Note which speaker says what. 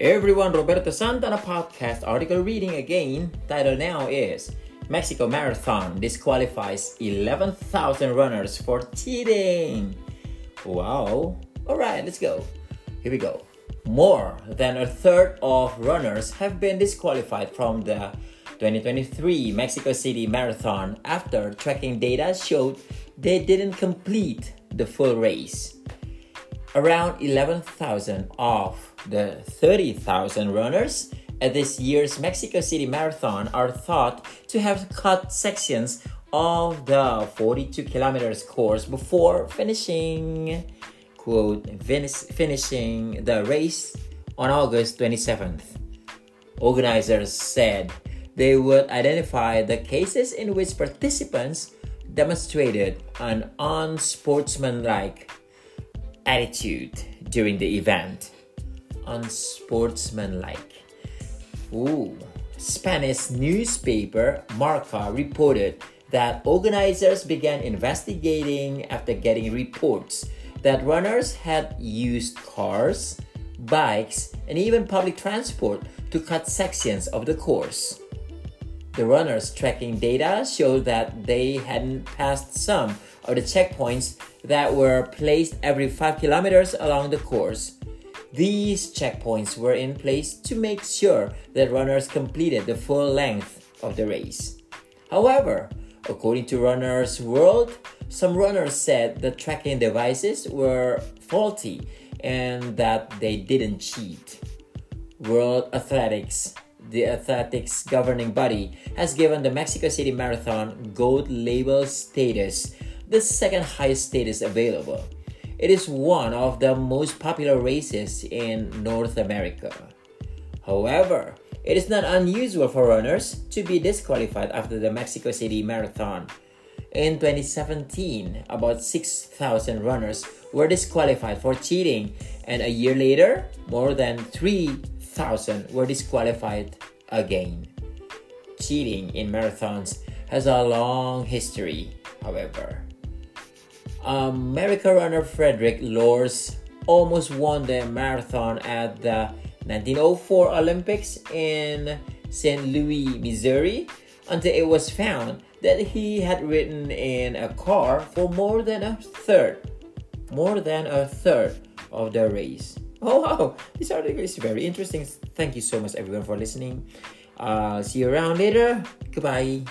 Speaker 1: Everyone, Roberto Santana podcast article reading again. Title now is Mexico Marathon disqualifies 11,000 runners for cheating. Wow. All right, let's go. Here we go. More than a third of runners have been disqualified from the 2023 Mexico City Marathon after tracking data showed they didn't complete the full race. Around 11,000 of the 30,000 runners at this year's Mexico City Marathon are thought to have cut sections of the 42 kilometers course before finishing quote finishing the race on August 27th. Organizers said they would identify the cases in which participants demonstrated an unsportsmanlike attitude during the event. Unsportsmanlike. Ooh. Spanish newspaper Marca reported that organizers began investigating after getting reports that runners had used cars, bikes, and even public transport to cut sections of the course. The runners' tracking data showed that they hadn't passed some of the checkpoints that were placed every 5 kilometers along the course. These checkpoints were in place to make sure that runners completed the full length of the race. However, according to Runners World, some runners said the tracking devices were faulty and that they didn't cheat. World Athletics the athletics governing body has given the Mexico City Marathon gold label status, the second highest status available. It is one of the most popular races in North America. However, it is not unusual for runners to be disqualified after the Mexico City Marathon. In 2017, about 6,000 runners were disqualified for cheating, and a year later, more than 3 thousand were disqualified again. Cheating in marathons has a long history, however. American runner Frederick Lorz almost won the marathon at the 1904 Olympics in St. Louis, Missouri, until it was found that he had ridden in a car for more than a third, more than a third of the race. Oh wow, this article is very interesting. Thank you so much everyone for listening. Uh, see you around later. Goodbye.